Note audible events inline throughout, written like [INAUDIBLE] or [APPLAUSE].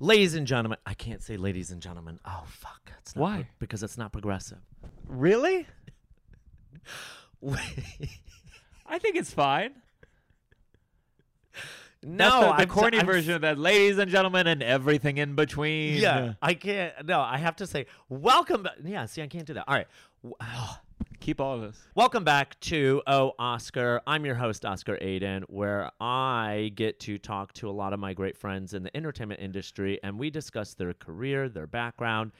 Ladies and gentlemen, I can't say ladies and gentlemen. Oh fuck! It's not Why? pro- because it's not progressive. Really? [LAUGHS] I think it's fine. no, That's the, the I'm- corny I'm- version of that, ladies and gentlemen, and everything in between. Yeah, I can't. No, I have to say welcome. Yeah, see, I can't do that. All right. W- [SIGHS] Keep all of this. Welcome back to Oh Oscar. I'm your host, Oscar Aiden, where I get to talk to a lot of my great friends in the entertainment industry and we discuss their career, their background,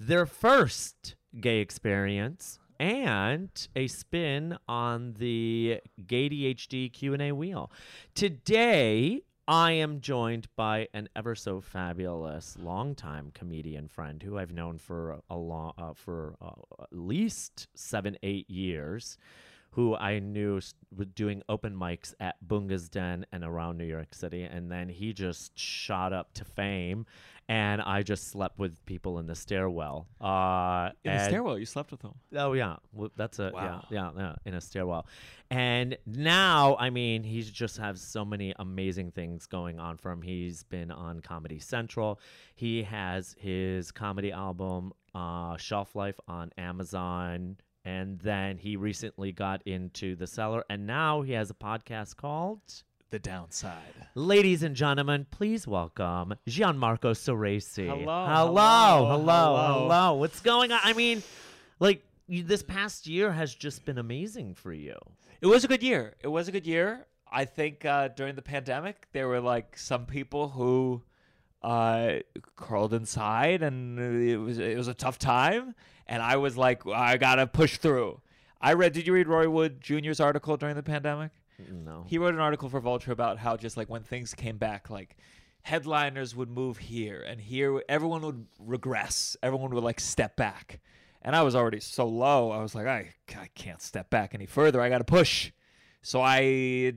their first gay experience, and a spin on the gay ADHD Q&A wheel. Today, I am joined by an ever so fabulous longtime comedian friend who I've known for a long, uh, for uh, at least seven, eight years, who I knew was doing open mics at Bunga's Den and around New York City, and then he just shot up to fame, and I just slept with people in the stairwell. Uh, In the stairwell, you slept with them. Oh yeah, well, that's a Wow. yeah, yeah, yeah, in a stairwell. And now, I mean, he just has so many amazing things going on for him. He's been on Comedy Central. He has his comedy album, uh, Shelf Life, on Amazon. And then he recently got into the cellar, and now he has a podcast called. The downside. Ladies and gentlemen, please welcome Gianmarco Soresi. Hello, hello, hello, hello. What's going on? I mean, like you, this past year has just been amazing for you. It was a good year. It was a good year. I think uh, during the pandemic, there were like some people who uh, curled inside, and it was it was a tough time. And I was like, I gotta push through. I read. Did you read Roy Wood Jr.'s article during the pandemic? No, He wrote an article for Vulture about how just like when things came back, like headliners would move here and here, everyone would regress. Everyone would like step back. And I was already so low. I was like, I, I can't step back any further. I got to push. So I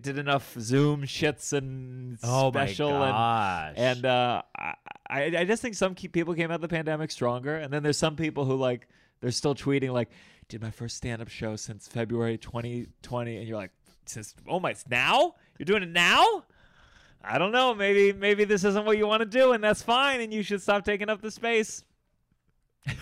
did enough Zoom shits and oh special and and uh, I I I just think some people came out of the pandemic stronger, and then there's some people who like they're still tweeting like, did my first stand up show since February 2020, and you're like, since oh my, now you're doing it now. I don't know. Maybe maybe this isn't what you want to do, and that's fine, and you should stop taking up the space. [LAUGHS]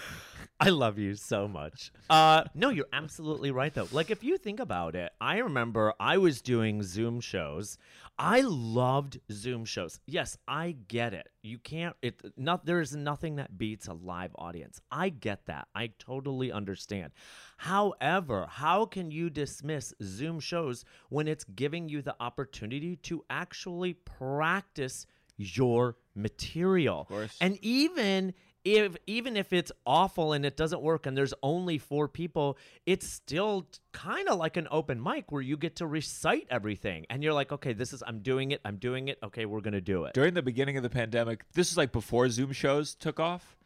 I love you so much. Uh, no, you're absolutely right though. Like if you think about it, I remember I was doing Zoom shows. I loved Zoom shows. Yes, I get it. You can't. It not. There is nothing that beats a live audience. I get that. I totally understand. However, how can you dismiss Zoom shows when it's giving you the opportunity to actually practice your material? Of course. And even if even if it's awful and it doesn't work and there's only four people, it's still kind of like an open mic where you get to recite everything and you're like, okay, this is I'm doing it, I'm doing it. Okay, we're gonna do it. during the beginning of the pandemic this is like before zoom shows took off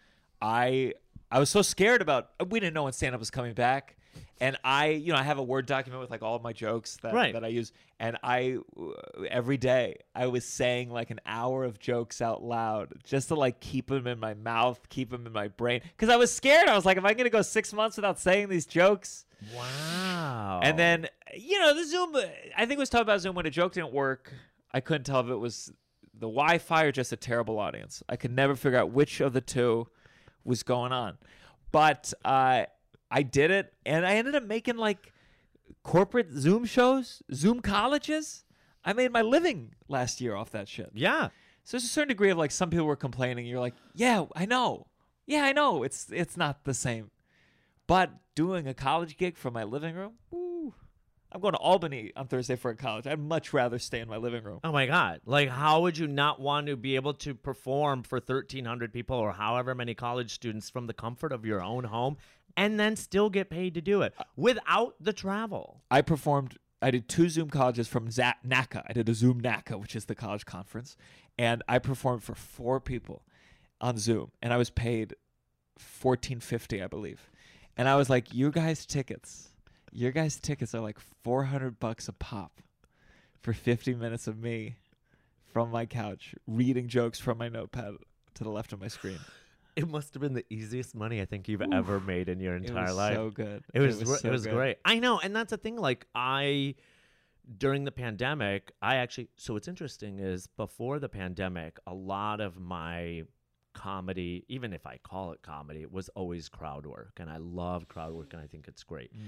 i i was so scared about we didn't know when stand-up was coming back and i you know i have a word document with like all of my jokes that, Right. that i use and i uh, every day i was saying like an hour of jokes out loud just to like keep them in my mouth keep them in my brain because i was scared i was like am i gonna go six months without saying these jokes Wow. and then, you know, the Zoom, I think it was tough about Zoom when a joke didn't work. I couldn't tell if it was the Wi Fi or just a terrible audience. I could never figure out which of the two was going on. But uh, I did it, and I ended up making like corporate Zoom shows, Zoom colleges. I made my living last year off that shit. yeah. So there's a certain degree of like some people were complaining. You're like, yeah, I know, yeah, I know. It's it's not the same. But doing a college gig from my living room, woo, I'm going to Albany on Thursday for a college. I'd much rather stay in my living room. Oh my God. Like, how would you not want to be able to perform for 1,300 people or however many college students from the comfort of your own home and then still get paid to do it without the travel? I performed. I did two Zoom colleges from Z- NACA. I did a Zoom NACA, which is the college conference, and I performed for four people on Zoom, and I was paid fourteen fifty, I believe. And I was like, "You guys' tickets, your guys' tickets are like four hundred bucks a pop for fifty minutes of me from my couch reading jokes from my notepad to the left of my screen." It must have been the easiest money I think you've ever made in your It entire was life. so good. It was it so was, good. great. I know, and that's the thing. Like I, during the pandemic, I actually. So what's interesting is before the pandemic, a lot of my comedy, even if I call it comedy, it was always crowd work. And I love crowd work and I think it's great. Mm.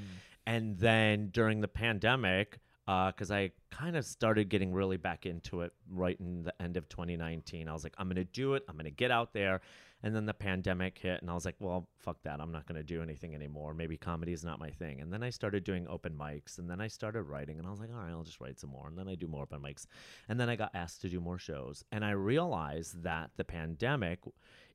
And then during the pandemic, uh, because I kind of started getting really back into it right in the end of 2019. I was like, I'm going to do it. I'm going to get out there. And then the pandemic hit, and I was like, well, fuck that. I'm not going to do anything anymore. Maybe comedy is not my thing. And then I started doing open mics, and then I started writing, and I was like, all right, I'll just write some more. And then I do more open mics. And then I got asked to do more shows. And I realized that the pandemic,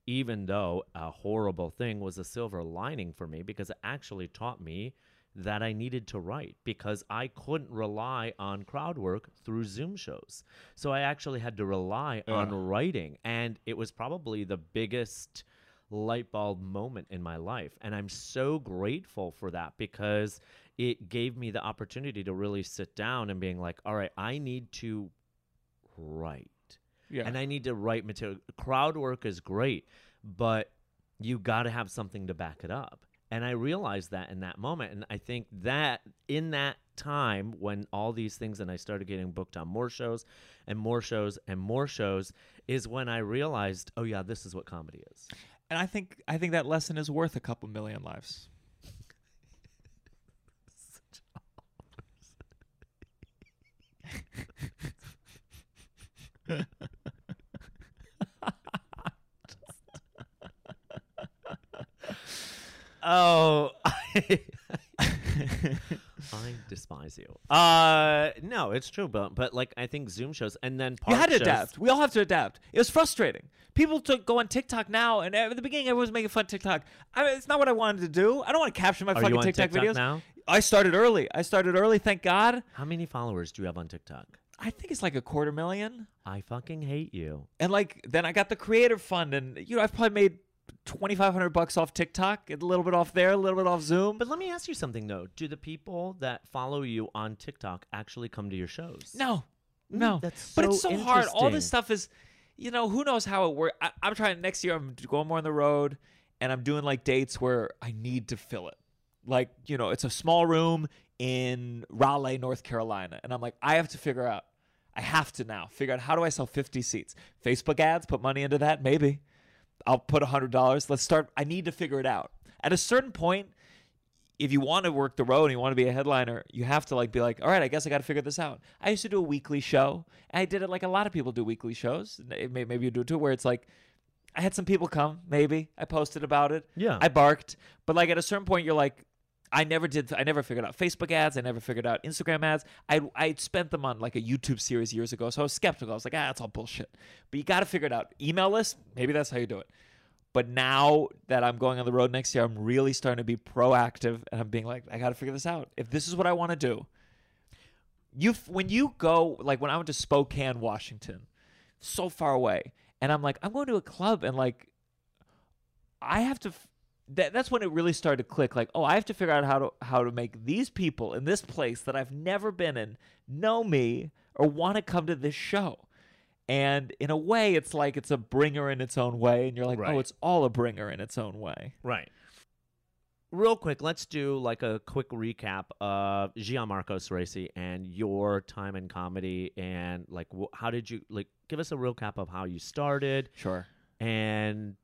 even though a horrible thing, was a silver lining for me because it actually taught me that I needed to write because I couldn't rely on crowd work through Zoom shows. So I actually had to rely on writing. And it was probably the biggest light bulb moment in my life. And I'm so grateful for that because it gave me the opportunity to really sit down and being like, all right, I need to write Yeah. and I need to write material. Crowd work is great, but you got to have something to back it up. And I realized that in that moment. And I think that in that time when all these things and I started getting booked on more shows and more shows and more shows is when I realized, oh, yeah, this is what comedy is. and I think I think that lesson is worth a couple million lives. [LAUGHS] [LAUGHS] [LAUGHS] Oh, [LAUGHS] I, despise you. Uh, no, it's true, but but like I think Zoom shows and then You had to shows- adapt. We all have to adapt. It was frustrating. People took go on TikTok now, and at the beginning, everyone was making fun of TikTok. I mean, it's not what I wanted to do. I don't want to capture my Are fucking you on TikTok, TikTok videos. now? I started early. I started early. Thank God. How many followers do you have on TikTok? I think it's like a quarter million. I fucking hate you. And like then I got the creator fund, and you know I've probably made twenty five hundred bucks off TikTok, a little bit off there, a little bit off Zoom. But let me ask you something though. Do the people that follow you on TikTok actually come to your shows? No, Mm, no. that's but it's so so hard. All this stuff is, you know, who knows how it works. I'm trying next year. I'm going more on the road, and I'm doing like dates where I need to fill it. Like you know, it's a small room in Raleigh, North Carolina, and I'm like, I have to figure out. I have to now figure out how do I sell 50 seats. Facebook ads, put money into that, maybe. I'll put $100. Let's start. I need to figure it out. At a certain point, if you want to work the road and you want to be a headliner, you have to like be like, all right, I guess I got to figure this out. I used to do a weekly show, and I did it like a lot of people do weekly shows. Maybe you do it too, where it's like, I had some people come, maybe I posted about it, Yeah. I barked, but like at a certain point, you're like, I never did. I never figured out Facebook ads. I never figured out Instagram ads. I I spent them on like a YouTube series years ago, so I was skeptical. I was like, ah, that's all bullshit. But you got to figure it out. Email list, maybe that's how you do it. But now that I'm going on the road next year, I'm really starting to be proactive, and I'm being like, I got to figure this out. If this is what I want to do, you when you go like when I went to Spokane, Washington, so far away, and I'm like, I'm going to a club, and like, I have to. That, that's when it really started to click. Like, oh, I have to figure out how to how to make these people in this place that I've never been in know me or want to come to this show. And in a way, it's like it's a bringer in its own way, and you're like, oh, Right. oh, it's all a bringer in its own way. Right. Real quick, let's do like a quick recap of Gianmarco Soresi and your time in comedy and like wh- how did you like give us a real cap of how you started Sure. and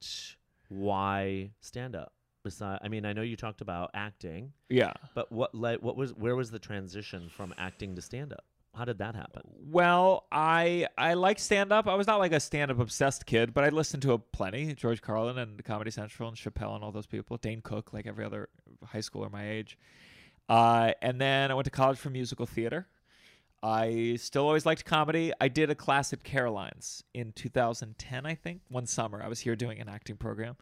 why stand up. Besides, I mean, I know you talked about acting, Yeah. but what led, what was where was the transition from acting to stand up? How did that happen? Well, I I like stand up. I was not like a stand up obsessed kid, but I listened to a plenty. George Carlin and Comedy Central and Chappelle and all those people. Dane Cook, like every other high schooler my age. Uh, and then I went to college for musical theater. I still always liked comedy. I did a class at Caroline's in 2010, I think, one summer. I was here doing an acting program,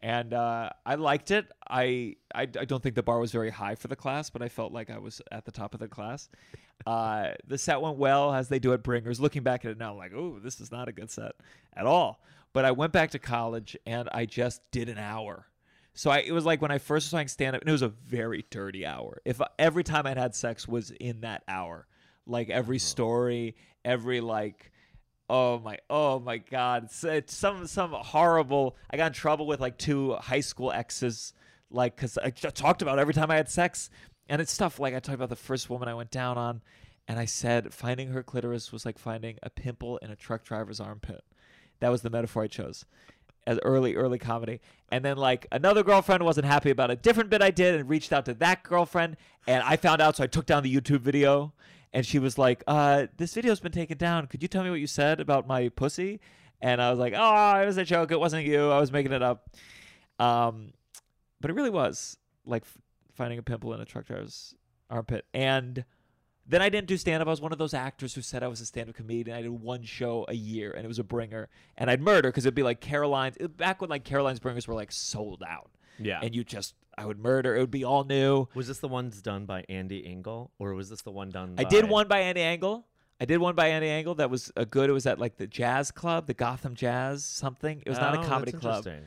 and uh, I liked it. I, I I don't think the bar was very high for the class, but I felt like I was at the top of the class. Uh, the set went well, as they do at Bringers. Looking back at it now, I'm like, oh, this is not a good set at all. But I went back to college and I just did an hour. So I, it was like when I first started stand up, and it was a very dirty hour. If every time I'd had sex was in that hour, like every uh-huh. story, every like, oh my, oh my god, it's, it's some some horrible. I got in trouble with like two high school exes, like because I talked about every time I had sex, and it's stuff like I talked about the first woman I went down on, and I said finding her clitoris was like finding a pimple in a truck driver's armpit. That was the metaphor I chose. as early early comedy. And then like another girlfriend wasn't happy about a different bit I did and reached out to that girlfriend and I found out so I took down the YouTube video and she was like, "Uh, this video's been taken down. Could you tell me what you said about my pussy?" And I was like, "Oh, it was a joke. It wasn't you. I was making it up." Um, but it really was like f- finding a pimple in a truck driver's armpit. And then I didn't do stand up. I was one of those actors who said I was a stand up comedian. I did one show a year and it was a bringer. And I'd murder because it'd be like Caroline's, back when like Caroline's bringers were like sold out. Yeah. And you just, I would murder. It would be all new. was this the ones done by Andy Engel, or was this the one done? I by... did one by Andy Engel. I did one by Andy Engel that was a good. It was at like the jazz club, the Gotham Jazz something. It was not Oh, a comedy that's club. interesting.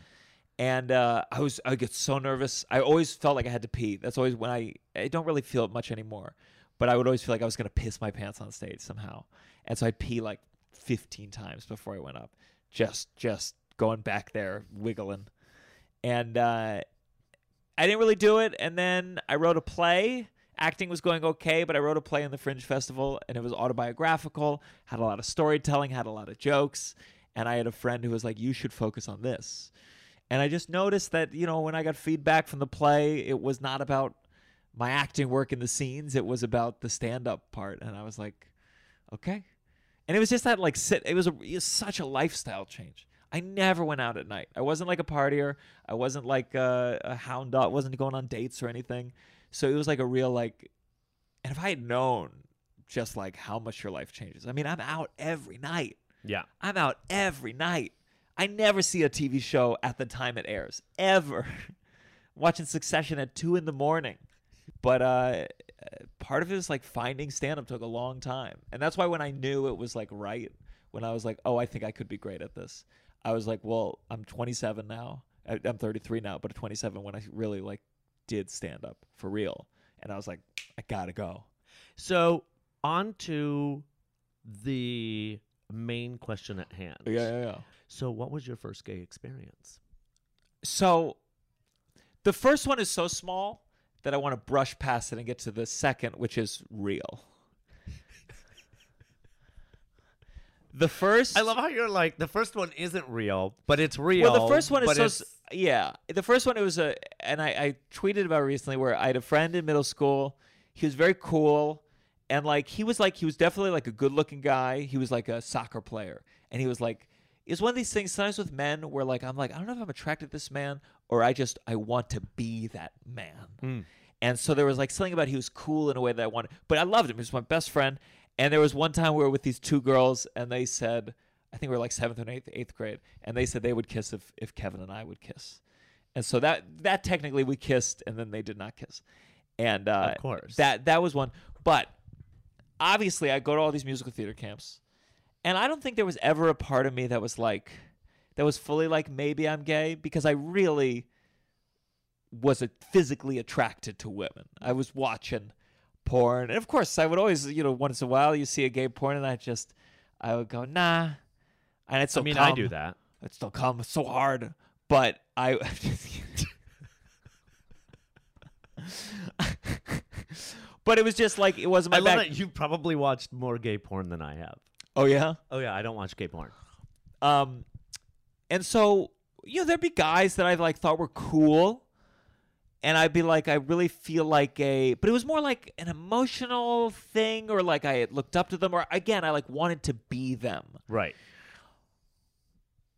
and uh, I was I get so nervous. I always felt like I had to pee. That's always when I I don't really feel it much anymore, but I would always feel like I was gonna piss my pants on stage somehow, and so I'd pee like 15 times before I went up, just just going back there wiggling, and uh, I didn't really do it. And then I wrote a play. Acting was going okay, but I wrote a play in the Fringe Festival, and it was autobiographical. Had a lot of storytelling, had a lot of jokes, and I had a friend who was like, "You should focus on this." And I just noticed that, you know, when I got feedback from the play, it was not about my acting work in the scenes. It was about the stand up part. And I was like, okay. And it was just that, like, sit, it was, a, it was such a lifestyle change. I never went out at night. I wasn't like a partier. I wasn't like a, a hound dog. wasn't going on dates or anything. So it was like a real, like, and if I had known just like how much your life changes, I mean, I'm out every night. Yeah. I'm out every night. I never see a TV show at the time it airs, ever. [LAUGHS] Watching Succession at two in the morning. But uh, part of it is like finding stand up took a long time. And that's why when I knew it was like right, when I was like, oh, I think I could be great at this, I was like, well, I'm 27 now. I- I'm 33 now, but at 27 when I really like did stand up for real. And I was like, I gotta go. So on to the main question at hand. Yeah, yeah, yeah. So what was your first gay experience? So the first one is so small that I want to brush past it and get to the second, which is real. The first I love how you're like the first one isn't real, but it's real. Well, the first one is so it's- yeah. The first one it was a, and I, I tweeted about recently where I had a friend in middle school. He was very cool, and like he was like he was definitely like a good looking guy. He was like a soccer player, and he was like it's one of these things sometimes with men where like I'm like I don't know if I'm attracted to this man or I just I want to be that man. Mm. And so there was like something about he was cool in a way that I wanted, but I loved him. He was my best friend. And there was one time we were with these two girls, and they said, I think we were like seventh and eighth, eighth grade, and they said they would kiss if, if Kevin and I would kiss. And so that that technically we kissed, and then they did not kiss. And uh, Of course. that that was one. But obviously, I go to all these musical theater camps, and I don't think there was ever a part of me that was like, that was fully like maybe I'm gay because I really was a, physically attracted to women. I was watching porn, and of course, I would always, you know, once in a while you see a gay porn, and I just, I would go nah, and it's I mean, I do that. It still comes so hard, but I. [LAUGHS] but it was just like it wasn't my I love bag. that you probably watched more gay porn than I have. Oh yeah. Oh yeah, I don't watch gay porn. Um, and so you know, there'd be guys that I like thought were cool, and I'd be like, I really feel like a, but it was more like an emotional thing, or like I had looked up to them, or again, I like wanted to be them. Right.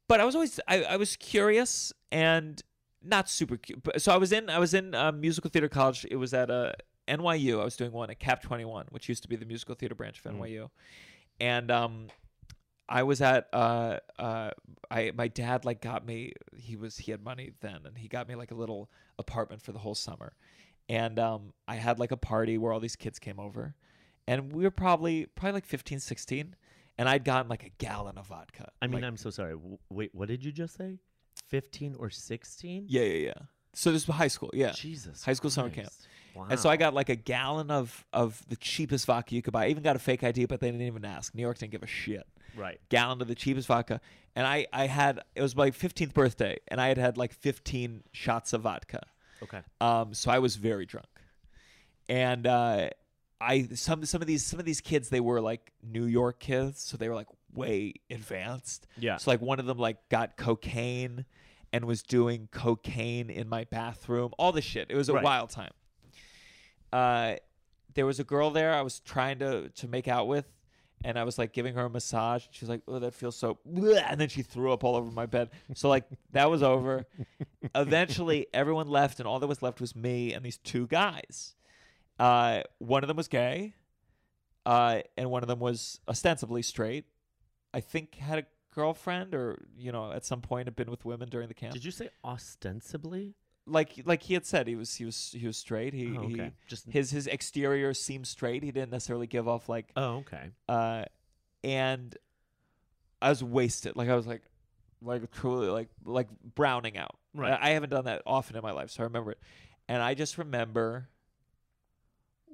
But I was always, I, I was curious and not super. Cu- so I was in, I was in uh, musical theater college. It was at uh, NYU. I was doing one at CAP21, which used to be the musical theater branch of Mm. NYU, and um, I was at uh uh I my dad like got me he was he had money then and he got me like a little apartment for the whole summer. And um I had like a party where all these kids came over and we were probably probably like 15 16 and I'd gotten like a gallon of vodka. I mean, Like- I'm so sorry. W- wait, what did you just say? 15 or 16? yeah, yeah, yeah. So this was high school, yeah. Jesus. High school summer camp. Wow. And so I got like a gallon of of the cheapest vodka you could buy. I even got a fake ID, but they didn't even ask. New York didn't give a shit. Right. gallon of the cheapest vodka. And I, I had, it was my 15th birthday, and I had had like 15 shots of vodka. Okay. Um, so I was very drunk. And uh, I, some, some of these, some of these kids, they were like New York kids. So they were like way advanced. Yeah. So like one of them like got cocaine and was doing cocaine in my bathroom. All this shit. It was a Right. wild time. Uh, there was a girl there I was trying to to make out with, and I was like giving her a massage. She was like, "Oh, that feels so," [LAUGHS] bleh," and then she threw up all over my bed. So like that was over. [LAUGHS] Eventually, everyone left, and all that was left was me and these two guys. Uh, one of them was gay, uh, and one of them was ostensibly straight. I think had a girlfriend, or you know, at some point had been with women during the camp. Did you say ostensibly? Like like he had said, he was he was he was straight. He, Oh, he. Just his his exterior seemed straight. He didn't necessarily give off like Oh, okay. uh and I was wasted. Like I was like like truly like like browning out. Right. I, I haven't done that often in my life, so I remember it. And I just remember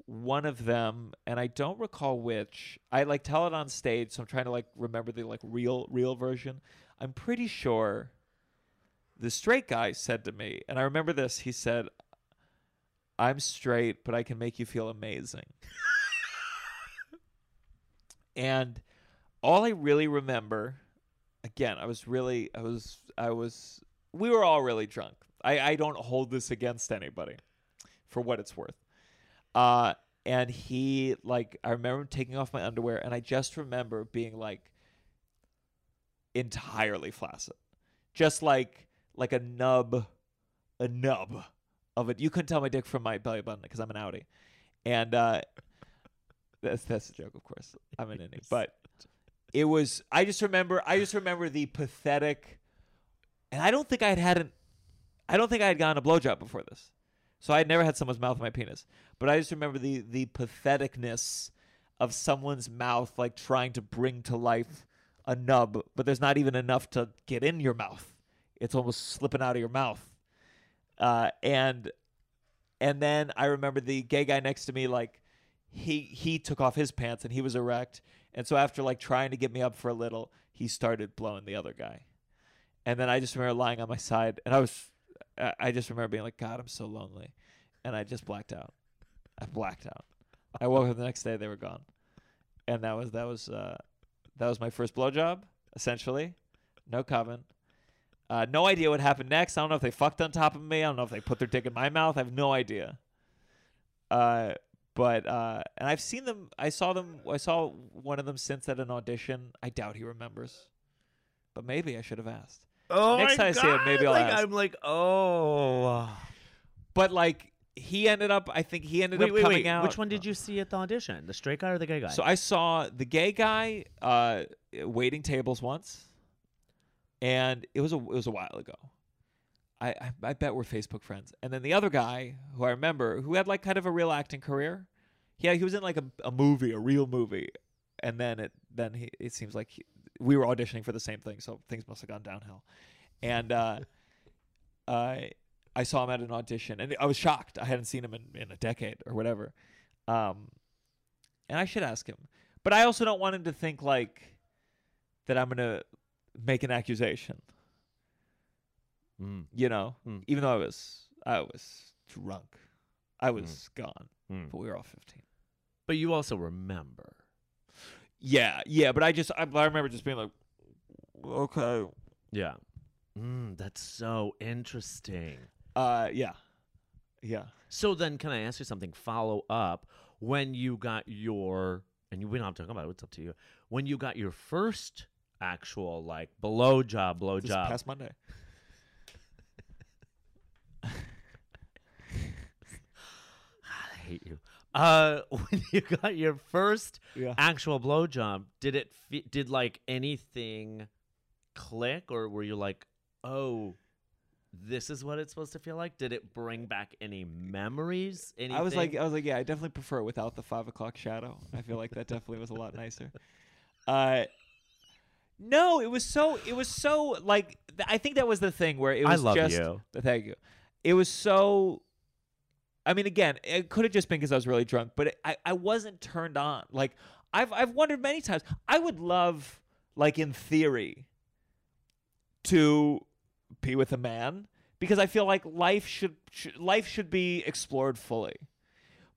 one of them and I don't recall which. I like tell it on stage, so I'm trying to like remember the like real real version. I'm pretty sure the straight guy said to me, and I remember this, he said, I'm straight, but I can make you feel amazing. [LAUGHS] and all I really remember, again, I was really, I was, I was, we were all really drunk. I, I don't hold this against anybody for what it's worth. Uh, and he, like, I remember taking off my underwear, and I just remember being like entirely flaccid. Just like, like a nub, a nub of it. You couldn't tell my dick from my belly button because I'm an outie. And, uh, [LAUGHS] that's that's a joke, of course. I'm an innie, but it was. I just remember. I just remember the pathetic, and I don't think I had had an. I don't think I had gotten a blowjob before this, so I had never had someone's mouth in my penis. But I just remember the the patheticness of someone's mouth, like trying to bring to life a nub, but there's not even enough to get in your mouth. It's almost slipping out of your mouth. Uh, and and then I remember the gay guy next to me, like he he took off his pants and he was erect, and so after like trying to get me up for a little, he started blowing the other guy, and then I just remember lying on my side, and I was I just remember being like, God, I'm so lonely, and I just blacked out. I blacked out. I woke up the next day, they were gone, and that was that was uh, that was my first blowjob, essentially, no coven. Uh, no idea what happened next. I don't know if they fucked on top of me. I don't know if they put their dick in my mouth. I have no idea. Uh, but uh, and I've seen them. I saw them. I saw one of them since at an audition. I doubt he remembers, but maybe I should have asked. Oh Next time I see him, maybe I'll like, ask. I'm like, oh. But like he ended up. I think he ended Wait, up wait, coming wait. out. Which one did you see at the audition? The straight guy or the gay guy? So I saw the gay guy uh, waiting tables once, and it was a it was a while ago. I, I I bet we're Facebook friends. And then the other guy who I remember who had like kind of a real acting career. Yeah, he was in like a, a movie, a real movie, and then it then he it seems like he, we were auditioning for the same thing, so things must have gone downhill. And uh, [LAUGHS] I I saw him at an audition, and I was shocked. I hadn't seen him in, in a decade or whatever. Um, and I should ask him, but I also don't want him to think like that I'm gonna make an accusation. Mm, You know, Mm. even though I was I was drunk, I was gone, mm. but we were all 15. But you also remember. Yeah, yeah, but I just I, I remember just being like, okay, Yeah. Mm, that's so interesting. uh, yeah, yeah. So then, can I ask you something? Follow up. When you got your, and you, we don't have to talk about it. It's up to you. When you got your first actual like blow job, blow This job. past Monday. I hate you. Uh, [LAUGHS] when you got your first Yeah. actual blow job, did it? Fe- did like anything click, or were you like, oh? This is what it's supposed to feel like. Did it bring back any memories? Anything? I was like, I was like, yeah, I definitely prefer it without the five o'clock shadow. I feel like that definitely was a lot nicer. Uh, no, it was so, it was so like, th- I think that was the thing where it was I love just, you. thank you. It was so, I mean, again, it could have just been because I was really drunk, but it, I, I wasn't turned on. Like, I've, I've wondered many times. I would love, like, in theory, to be with a man because I feel like life should, should life should be explored fully.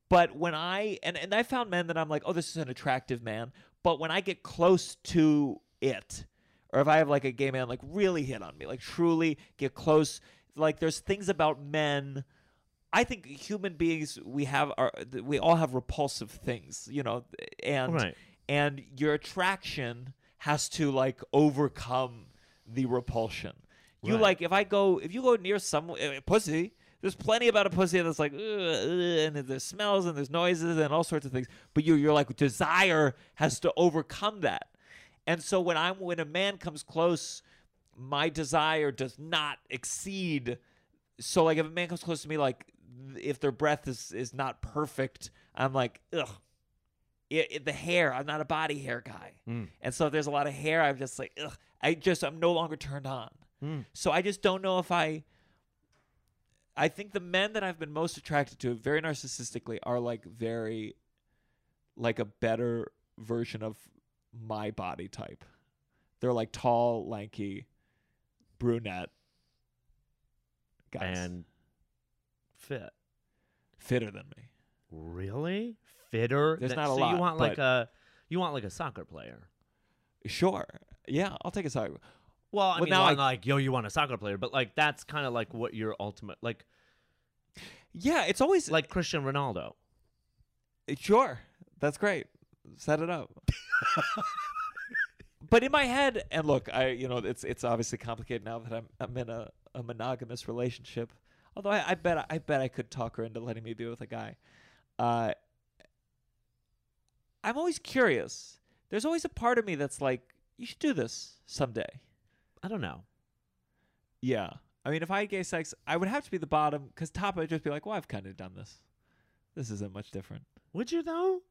But when I and, and I found men that I'm like, oh, this is an attractive man. But when I get close to it, or if I have like a gay man like really hit on me, like truly get close, like there's things about men. I think human beings we have our we all have repulsive things, you know, and Right. and your attraction has to like overcome the repulsion. You Right. like if I go if you go near some uh, pussy, there's plenty about a pussy that's like, "Ugh, ugh," and there's smells and there's noises and all sorts of things. But you you're like desire has to overcome that. And so when I'm when a man comes close, my desire does not exceed. So like if a man comes close to me, like if their breath is is not perfect, I'm like ugh. It, it- the hair, I'm not a body hair guy, Mm. and so if there's a lot of hair, I'm just like ugh. I just I'm no longer turned on. Mm. So I just don't know if I. I think the men that I've been most attracted to, very narcissistically, are like very, like a better version of my body type. They're like tall, lanky, brunette guys, And fit. fitter than me. Really? Fitter? There's not a so lot, you want like a you want like a soccer player. Sure, yeah, I'll take a soccer. Well, I Well, mean, now not I- like yo, you want a soccer player, but like that's kind of like what your ultimate, like Yeah, it's always like Christian Ronaldo. Sure. That's great. Set it up. [LAUGHS] but in my head, and look, I you know it's it's obviously complicated now that I'm I'm in a, a monogamous relationship. Although I, I bet I bet I could talk her into letting me be with a guy. Uh, I'm always curious. There's always a part of me that's like, you should do this someday. I don't know. Yeah. I mean, if I had gay sex, I would have to be the bottom because top would just be like, well, I've kind of done this. This isn't much different. Would you though?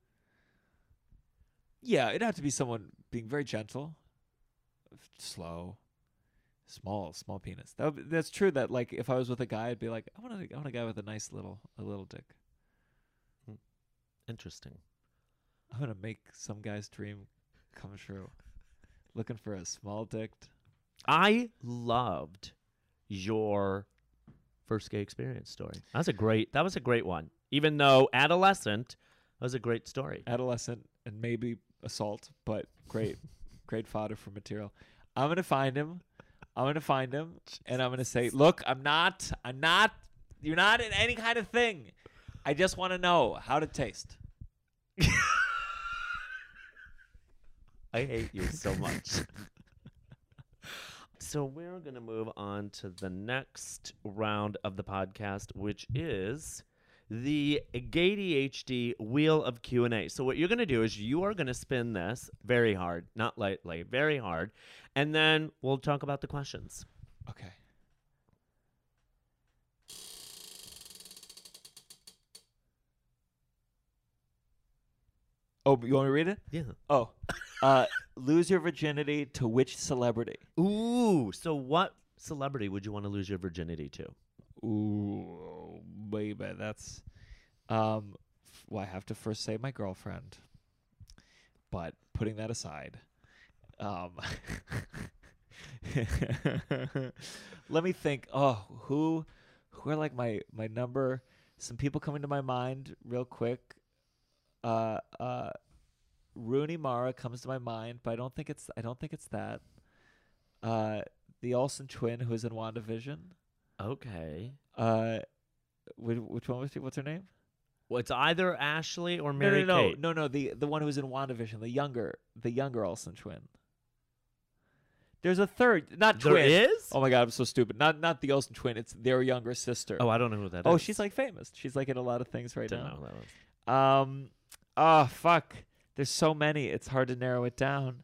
Yeah, it'd have to be someone being very gentle, slow, small, small penis. That would that's true. That like if I was with a guy, I'd be like, I want a, I want a guy with a nice little a little dick. Hmm. Interesting. I'm gonna make some guy's dream come true. Looking for a small dick. I loved your first gay experience story. That was a great. That was a great one. Even though adolescent, that was a great story. adolescent and maybe assault, but great, [LAUGHS] great fodder for material. I'm gonna find him. I'm gonna find him, and I'm gonna say, "Look, I'm not. I'm not. You're not in any kind of thing. I just want to know how to taste." [LAUGHS] I hate you so much. [LAUGHS] so we're going to move on to the next round of the podcast, which is the Gay ADHD wheel of Q&A. So what you're going to do is you are going to spin this very hard, not lightly, very hard, and then we'll talk about the questions. Okay. Oh, you want me to read it? Yeah. Oh, [LAUGHS] uh, lose your virginity to which celebrity? Ooh, so what celebrity would you want to lose your virginity to? Ooh, baby, but that's. Um, f- well, I have to first say my girlfriend. But putting that aside, um, [LAUGHS] let me think. Oh, who, who are like my my number? Some people coming to my mind real quick. Uh, uh, Rooney Mara comes to my mind, but I don't think it's I don't think it's that. Uh, the Olsen twin who is in WandaVision. Okay. Uh, which, which one was she? What's her name? Well, it's either Ashley or Mary no, no, Kate. no, no, no. The the one who was in WandaVision, the younger, the younger Olsen twin. There's a third, not There twin. is? Oh my god, I'm so stupid. Not not the Olsen twin. It's their younger sister. Oh, I don't know who that is. oh, she's like famous. She's like in a lot of things right Didn't now. know who that was. Um, oh fuck. There's so many. It's hard to narrow it down.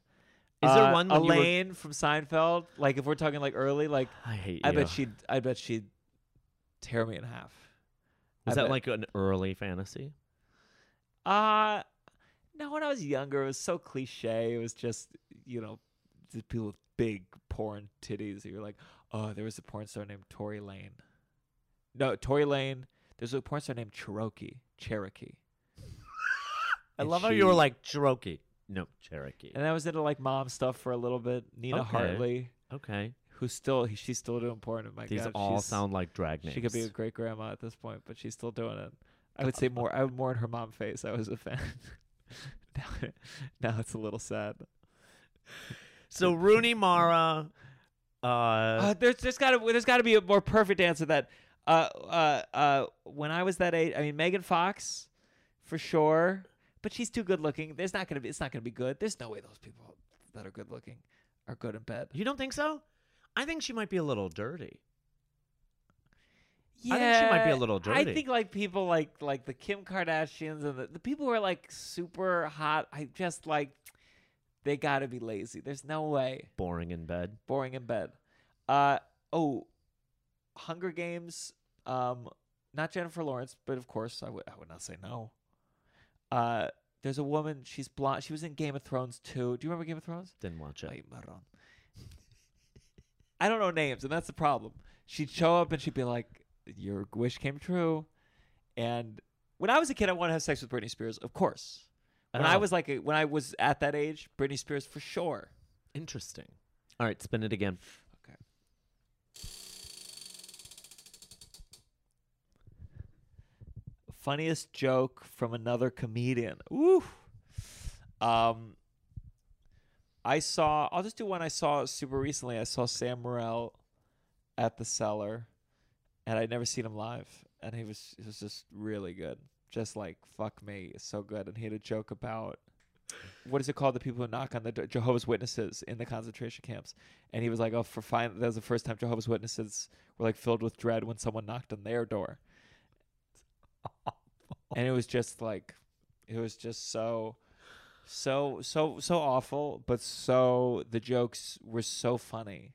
Is there Uh, one you were- Elaine from Seinfeld? Like if we're talking like early, like I hate I bet she'd I bet she'd tear me in half. Was I that bet. like an early fantasy? Uh no, when I was younger, it was so cliche. It was just, you know, people with big porn titties. You're like, oh, there was a porn star named Tory Lane. No, Tory Lane. There's a porn star named Cherokee. Cherokee. [LAUGHS] I And love how you were she- like Cherokee. No, Cherokee. And I was into like mom stuff for a little bit. Nina Okay. Hartley, Okay. Who's still she's still doing porn. My These God, all sound like drag names. She could be a great grandma at this point, but she's still doing it. I would say more. I would more in her mom face. I was a fan. [LAUGHS] now, now it's a little sad. So Rooney Mara, uh, Uh, there's there's got to there's got to be a more perfect answer that uh uh uh when I was that age, I mean Megan Fox, for sure, but she's too good looking. There's not gonna be it's not gonna be good. There's no way those people that are good looking are good in bed. you don't think so? I think she might be a little dirty. Yeah, I think she might be a little dirty. I think like people like like the Kim Kardashians and the, the people who are like super hot. I just like they got to be lazy. There's no way Boring in bed. boring in bed. Uh oh, Hunger Games. Um, not Jennifer Lawrence, but of course I would I would not say no. Uh, there's a woman. She's blonde. She was in Game of Thrones too. Do you remember Game of Thrones? Didn't watch it. Ay, marrón. I don't know names, and that's the problem. She'd show up and she'd be like, "Your wish came true." And when I was a kid, I wanted to have sex with Britney Spears, of course. When I Oh. was like, a, when I was at that age, Britney Spears for sure. Interesting. All right, spin it again. Okay. Funniest joke from another comedian. Ooh. Um I saw I'll just do one I saw super recently. I saw Sam Morril at the cellar and I'd never seen him live. And he was he was just really good. Just like fuck me, it's so good. And he had a joke about what is it called? The people who knock on the Jehovah's Witnesses in the concentration camps. And he was like, "Oh, for fine." That was the first time Jehovah's Witnesses were like filled with dread when someone knocked on their door. [LAUGHS] and it was just like, it was just so, so, so, so awful. But so the jokes were so funny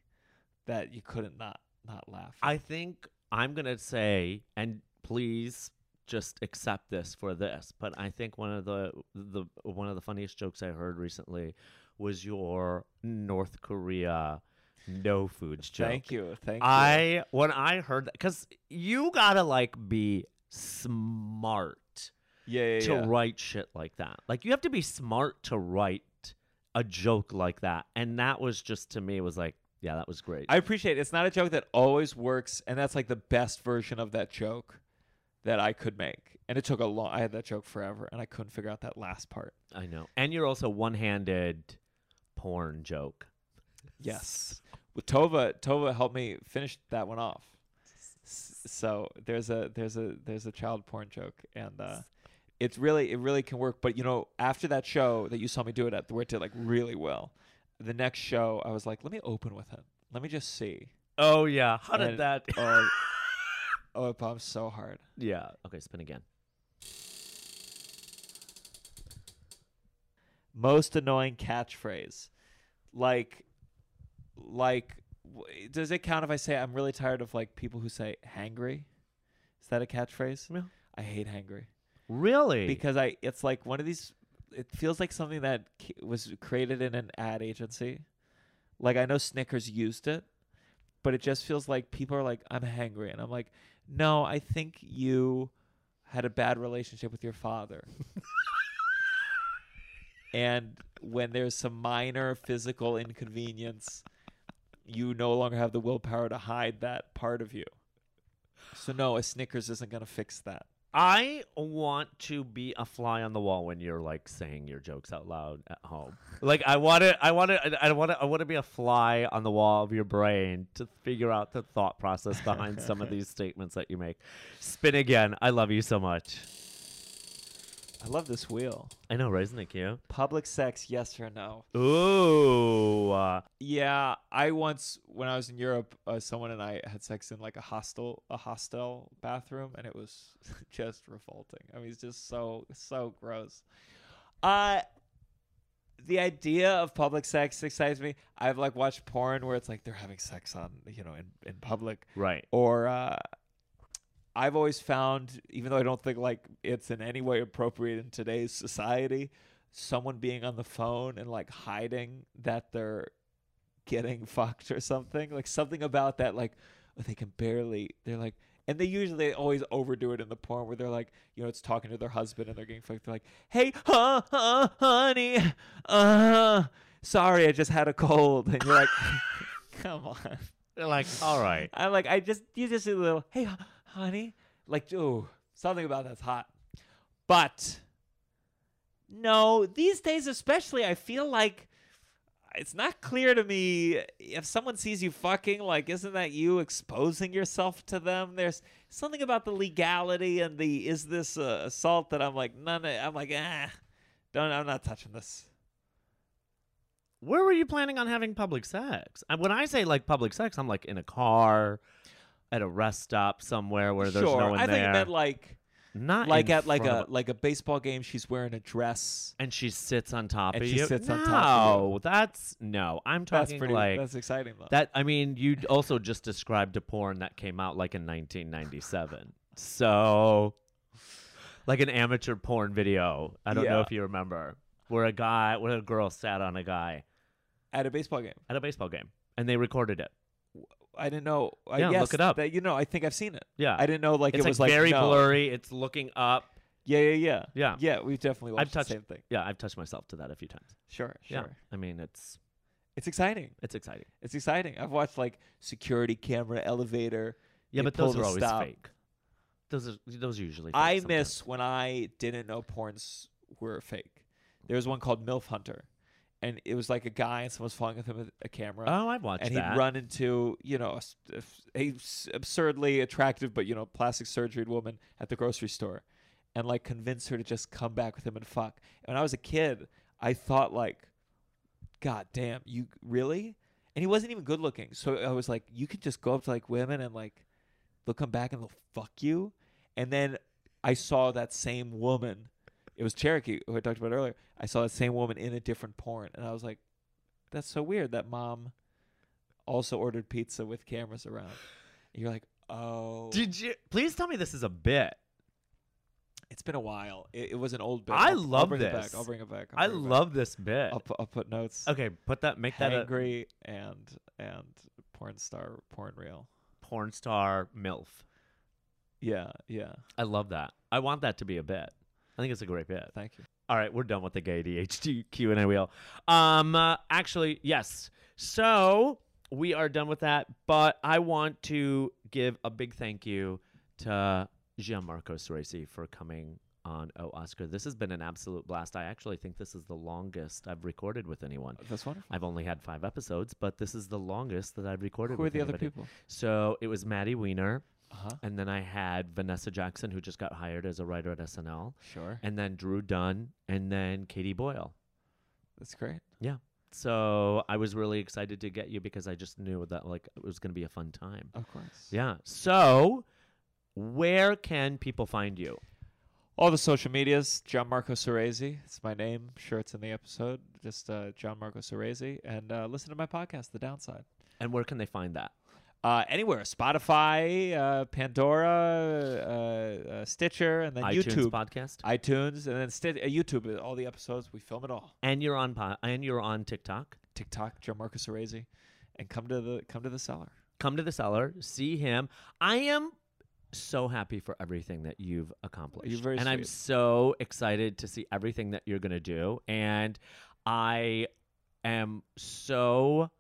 that you couldn't not not laugh. I think I'm gonna say, and please just accept this for this, but I think one of the the one of the funniest jokes I heard recently was your North Korea no foods joke. Thank you, thank you. I when I heard that because you gotta like be smart yeah, yeah, to yeah. write shit like that. Like you have to be smart to write a joke like that, and that was just to me was like, yeah, that was great. I appreciate it. It's not a joke that always works, and that's like the best version of that joke that I could make. And it took a long. I had that joke forever, and I couldn't figure out that last part. I know. And you're also one-handed porn joke. Yes. Well, Tova Tova helped me finish that one off. So there's a there's a there's a child porn joke, and uh, it's really it really can work. But you know, after that show that you saw me do it at, where it did like really well, the next show I was like, let me open with it. Let me just see. Oh yeah. How did And- that [LAUGHS] Oh, oh, it bombed so hard. Yeah. Okay, spin again. most annoying catchphrase like like does it count if i say i'm really tired of like people who say hangry is that a catchphrase Yeah. i hate hangry Really? because i it's like one of these it feels like something that was created in an ad agency like i know snickers used it but it just feels like people are like i'm hangry and i'm like no i think you had a bad relationship with your father [LAUGHS] and when there's some minor physical inconvenience, you no longer have the willpower to hide that part of you. So no, a Snickers isn't going to fix that. I want to be a fly on the wall when you're like saying your jokes out loud at home. Like I want to, I want to, I want to, I want to be a fly on the wall of your brain to figure out the thought process behind some of [LAUGHS] these statements that you make. Spin again. I love you so much. I love this wheel. I know, right? Isn't it cute? Public sex, yes or no? Ooh. Uh, Yeah, I once when I was in Europe, uh, someone and I had sex in like a hostel, a hostel bathroom, and it was [LAUGHS] just revolting. I mean, it's just so so gross. Uh the idea of public sex excites me. I've like watched porn where it's like they're having sex on you know in in public, right. or uh, I've always found, even though I don't think like it's in any way appropriate in today's society, someone being on the phone and like hiding that they're getting [LAUGHS] fucked or something, like something about that, like they can barely, they're like, and they usually they always overdo it in the porn where they're like, you know, it's talking to their husband and they're getting fucked. They're like, hey, huh, huh, honey, uh, sorry, I just had a cold, and you're like, [LAUGHS] come on. They're like, all right. I'm like I just you just do a little hey honey? Like ooh something about that's hot, but no these days especially I feel like it's not clear to me if someone sees you fucking like isn't that you exposing yourself to them? There's something about the legality and the is this uh, assault that i'm like none of, i'm like ah don't i'm not touching this. Where were you planning on having public sex? And when I say like public sex, I'm like in a car, at a rest stop somewhere where there's sure no one i there. I think it meant like Not like at like a like a baseball game she's wearing a dress and she sits on top And of she you. sits no, on top of you. that's no. I'm that's talking pretty like that's exciting though that. I mean, you also just described a porn that came out like in 1997. So, like an amateur porn video. I don't know if you remember, where a guy, where a girl sat on a guy at a baseball game at a baseball game, and they recorded it. I didn't know I Yeah, look it up. that, you know i think i've seen it Yeah, i didn't know like it's it was like like very no. blurry. It's looking up. yeah yeah yeah Yeah, yeah we've definitely watched touched- the same thing yeah. I've touched myself to that a few times. sure sure Yeah, I mean, it's it's exciting it's exciting. It's exciting. I've watched like security camera, elevator. Yeah, but those are always stop. fake. Those are those are usually. Fake I sometimes. miss when I didn't know porns were fake. There was one called MILF Hunter, and it was like a guy and someone was following with him with a camera. Oh, I've watched and that. he'd run into, you know, a absurdly attractive but you know plastic surgery woman at the grocery store, and like convince her to just come back with him and fuck. And when I was a kid, I thought like, God damn, you really? And he wasn't even good looking, so I was like, you could just go up to like women and like, they'll come back and they'll fuck you. And then I saw that same woman. It was Cherokee who I talked about earlier. I saw that same woman in a different porn, and I was like, that's so weird that mom also ordered pizza with cameras around. And you're like, oh, Did you? Please tell me this is a bit. it's been a while. It, it was an old bit. I I'll, I'll love bring It this. back. I'll bring it back. I'll I bring it back. love this bit. I'll put, I'll put notes. Okay, put that. Make that a Hangry and and porn star porn reel. porn star milf. Yeah, yeah. I love that. I want that to be a bit. I think it's a great bit. Thank you. All right, we're done with the gay DHD [LAUGHS] Q and A wheel. Um, uh, actually, yes. So we are done with that, but I want to give a big thank you to Gianmarco Soresi for coming on Oh Oscar. This has been an absolute blast. I actually think this is the longest I've recorded with anyone. That's wonderful. I've only had five episodes, but this is the longest that I've recorded. Who are the other people? So it was Maddie Weiner, Uh huh. and then I had Vanessa Jackson, who just got hired as a writer at SNL, Sure. and then Drew Dunn, and then Katie Boyle. That's great. Yeah. So I was really excited to get you because I just knew that like it was going to be a fun time. Of course. Yeah. So where can people find you? All the social medias, Gianmarco Soresi. It's my name. I'm sure it's in the episode. Just uh, Gianmarco Soresi. And uh, listen to my podcast, The Downside. And where can they find that? Uh, anywhere. Spotify, uh, Pandora, uh, uh, Stitcher, and then iTunes YouTube. podcast. iTunes, and then Sti- uh, YouTube. uh, All the episodes. We film it all. And you're on po- and you're on TikTok. TikTok, Gianmarco Soresi. And come to the come to the cellar. Come to the cellar, see him. I am so happy for everything that you've accomplished. very and I'm so excited to see everything that you're going to do and I am so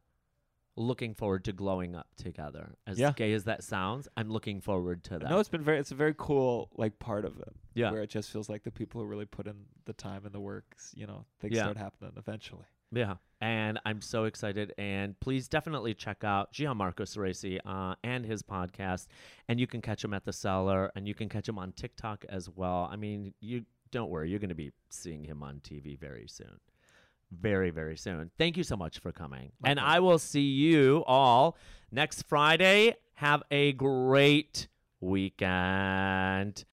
looking forward to glowing up together. As Yeah. gay as that sounds, I'm looking forward to that. No, it's been very. It's a very cool like part of it. yeah. Where it just feels like the people who really put in the time and the work. You know, things Yeah. start happening eventually. Yeah. And I'm so excited. And please definitely check out Gianmarco Soresi uh, and his podcast. And you can catch him at the cellar and you can catch him on TikTok as well. I mean, you don't worry, you're going to be seeing him on TV very soon. Very, very soon. Thank you so much for coming. My and pleasure. I will see you all next Friday. Have a great weekend.